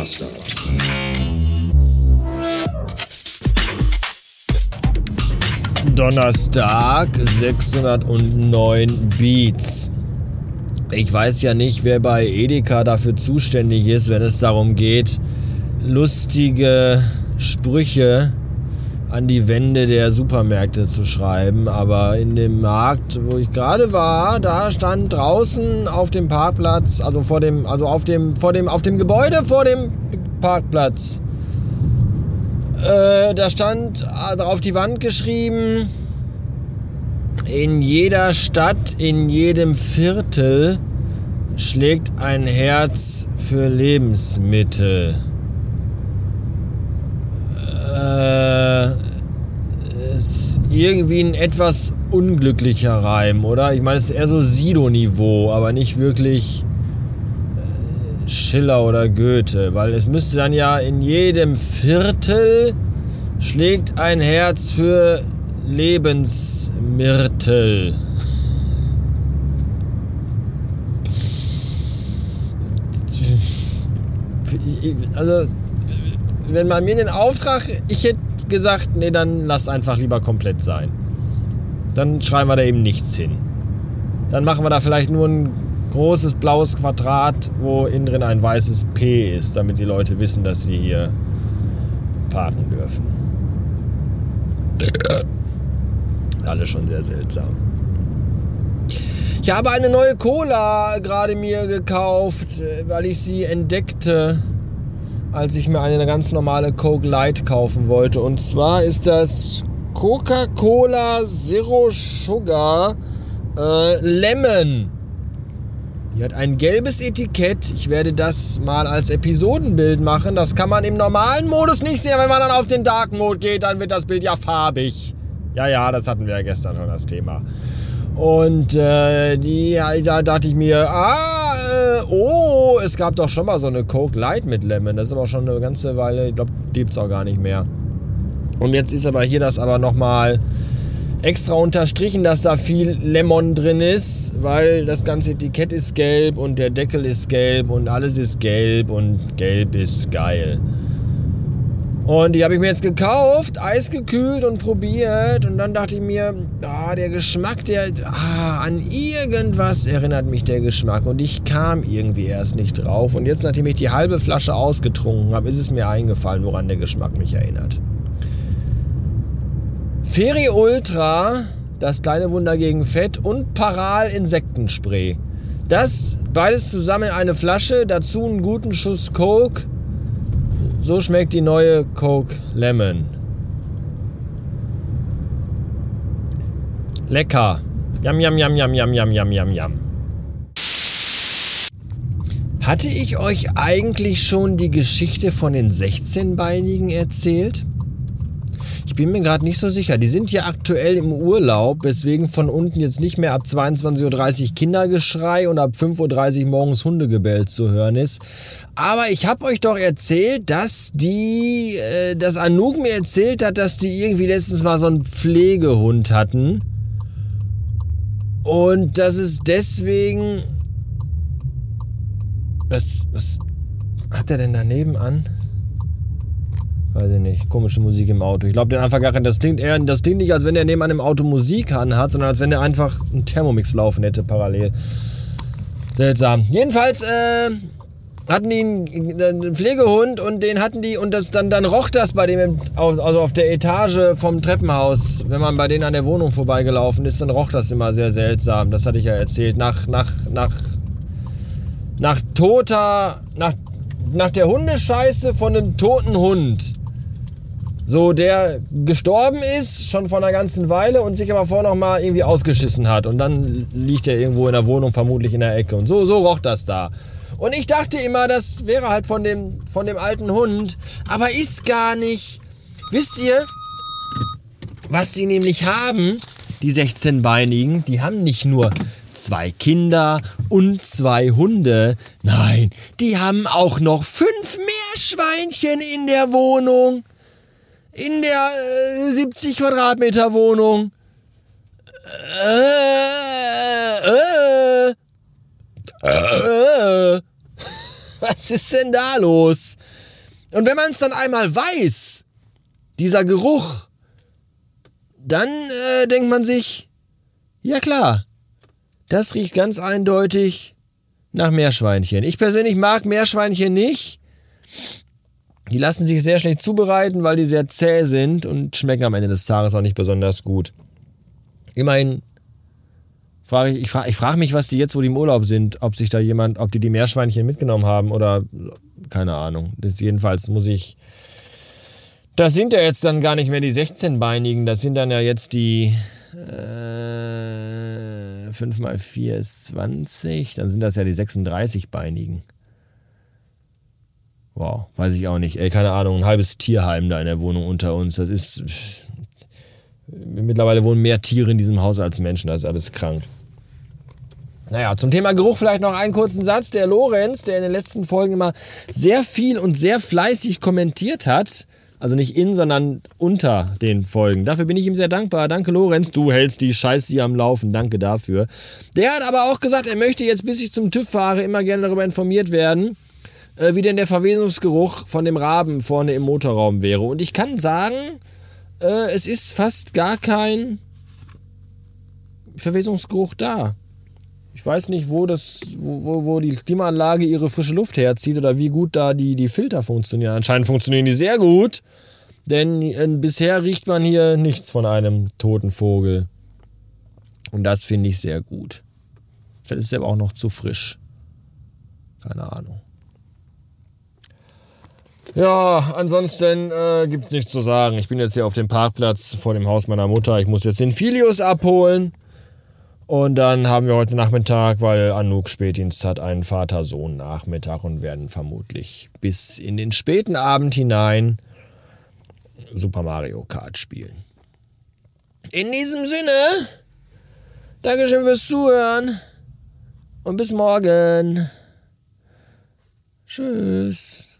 Master. Donnerstag 609 Beats. Ich weiß ja nicht, wer bei Edeka dafür zuständig ist, wenn es darum geht, lustige Sprüche an die Wände der Supermärkte zu schreiben. Aber in dem Markt, wo ich gerade war, da stand draußen auf dem Parkplatz, also vor dem, also auf dem, vor dem, auf dem Gebäude vor dem Parkplatz, äh, da stand also auf die Wand geschrieben, in jeder Stadt, in jedem Viertel schlägt ein Herz für Lebensmittel. Äh, ist irgendwie ein etwas unglücklicher Reim, oder? Ich meine, es ist eher so Sido-Niveau, aber nicht wirklich äh, Schiller oder Goethe, weil es müsste dann ja in jedem Viertel schlägt ein Herz für Lebensmyrtel. Also, wenn man mir den Auftrag, ich hätte gesagt, nee, dann lass einfach lieber komplett sein. Dann schreiben wir da eben nichts hin. Dann machen wir da vielleicht nur ein großes blaues Quadrat, wo innen drin ein weißes P ist, damit die Leute wissen, dass sie hier parken dürfen. Alles schon sehr seltsam. Ich habe eine neue Cola gerade mir gekauft, weil ich sie entdeckte, als ich mir eine ganz normale Coke Light kaufen wollte. Und zwar ist das Coca-Cola Zero Sugar äh, Lemon. Die hat ein gelbes Etikett. Ich werde das mal als Episodenbild machen. Das kann man im normalen Modus nicht sehen. Wenn man dann auf den Dark Mode geht, dann wird das Bild ja farbig. Ja, ja, das hatten wir ja gestern schon das Thema. Und äh, die, da dachte ich mir, ah, äh, oh, es gab doch schon mal so eine Coke Light mit Lemon. Das ist aber schon eine ganze Weile, ich glaube, die gibt es auch gar nicht mehr. Und jetzt ist aber hier das aber nochmal extra unterstrichen, dass da viel Lemon drin ist, weil das ganze Etikett ist gelb und der Deckel ist gelb und alles ist gelb und gelb ist geil. Und die habe ich mir jetzt gekauft, eisgekühlt und probiert. Und dann dachte ich mir, ah, der Geschmack, der, ah, an irgendwas erinnert mich der Geschmack. Und ich kam irgendwie erst nicht drauf. Und jetzt, nachdem ich die halbe Flasche ausgetrunken habe, ist es mir eingefallen, woran der Geschmack mich erinnert. Feri Ultra, das kleine Wunder gegen Fett und Paral Insektenspray. Das beides zusammen in eine Flasche, dazu einen guten Schuss Coke so schmeckt die neue Coke Lemon. Lecker. Yam, yam, yam, yam, yam, yam, yam, yam, yam. Hatte ich euch eigentlich schon die Geschichte von den 16-Beinigen erzählt? Ich bin mir gerade nicht so sicher. Die sind ja aktuell im Urlaub, weswegen von unten jetzt nicht mehr ab 22.30 Uhr Kindergeschrei und ab 5.30 Uhr morgens Hundegebell zu hören ist. Aber ich habe euch doch erzählt, dass die, äh, dass Anouk mir erzählt hat, dass die irgendwie letztens mal so einen Pflegehund hatten. Und dass es deswegen. Was, was hat er denn daneben an? Weiß ich nicht. Komische Musik im Auto. Ich glaube, den einfach gar kein. Das klingt eher. Das klingt nicht, als wenn er neben einem Auto Musik hat, sondern als wenn er einfach einen Thermomix laufen hätte parallel. Seltsam. Jedenfalls äh, hatten die einen, Pflegehund und den hatten die und das dann dann roch das bei dem also auf der Etage vom Treppenhaus, wenn man bei denen an der Wohnung vorbeigelaufen ist, dann roch das immer sehr seltsam. Das hatte ich ja erzählt. Nach nach nach nach toter nach nach der Hundescheiße von einem toten Hund so der gestorben ist, schon vor einer ganzen Weile und sich aber vorher noch mal irgendwie ausgeschissen hat. Und dann liegt er irgendwo in der Wohnung, vermutlich in der Ecke. Und so, so roch das da. Und ich dachte immer, das wäre halt von dem, von dem alten Hund. Aber ist gar nicht. Wisst ihr, was die nämlich haben, die 16-Beinigen? Die haben nicht nur zwei Kinder und zwei Hunde. Nein, die haben auch noch fünf Meerschweinchen in der Wohnung in der äh, 70 Quadratmeter Wohnung. Äh, äh, äh. Was ist denn da los? Und wenn man es dann einmal weiß, dieser Geruch, dann äh, denkt man sich, ja klar, das riecht ganz eindeutig nach Meerschweinchen. Ich persönlich mag Meerschweinchen nicht. Die lassen sich sehr schlecht zubereiten, weil die sehr zäh sind und schmecken am Ende des Tages auch nicht besonders gut. Immerhin frage ich, ich frage ich frag mich, was die jetzt, wo die im Urlaub sind, ob sich da jemand, ob die die Meerschweinchen mitgenommen haben oder keine Ahnung. Das jedenfalls muss ich. Das sind ja jetzt dann gar nicht mehr die 16-beinigen, das sind dann ja jetzt die äh, 5 mal 4 ist 20, dann sind das ja die 36-beinigen. Wow, weiß ich auch nicht. Ey, keine Ahnung, ein halbes Tierheim da in der Wohnung unter uns. Das ist. Mittlerweile wohnen mehr Tiere in diesem Haus als Menschen, das ist alles krank. Naja, zum Thema Geruch vielleicht noch einen kurzen Satz. Der Lorenz, der in den letzten Folgen immer sehr viel und sehr fleißig kommentiert hat, also nicht in, sondern unter den Folgen. Dafür bin ich ihm sehr dankbar. Danke, Lorenz. Du hältst die Scheiße hier am Laufen. Danke dafür. Der hat aber auch gesagt, er möchte jetzt, bis ich zum TÜV fahre, immer gerne darüber informiert werden, äh, wie denn der Verwesungsgeruch von dem Raben vorne im Motorraum wäre. Und ich kann sagen, äh, es ist fast gar kein Verwesungsgeruch da. Ich weiß nicht, wo, das, wo, wo die Klimaanlage ihre frische Luft herzieht oder wie gut da die, die Filter funktionieren. Anscheinend funktionieren die sehr gut, denn äh, bisher riecht man hier nichts von einem toten Vogel. Und das finde ich sehr gut. Vielleicht ist er aber auch noch zu frisch. Keine Ahnung. Ja, ansonsten äh, gibt es nichts zu sagen. Ich bin jetzt hier auf dem Parkplatz vor dem Haus meiner Mutter. Ich muss jetzt den Filius abholen. Und dann haben wir heute Nachmittag, weil Anouk Spätdienst hat, einen Vater-Sohn-Nachmittag und werden vermutlich bis in den späten Abend hinein Super Mario Kart spielen. In diesem Sinne, Dankeschön fürs Zuhören und bis morgen. Tschüss.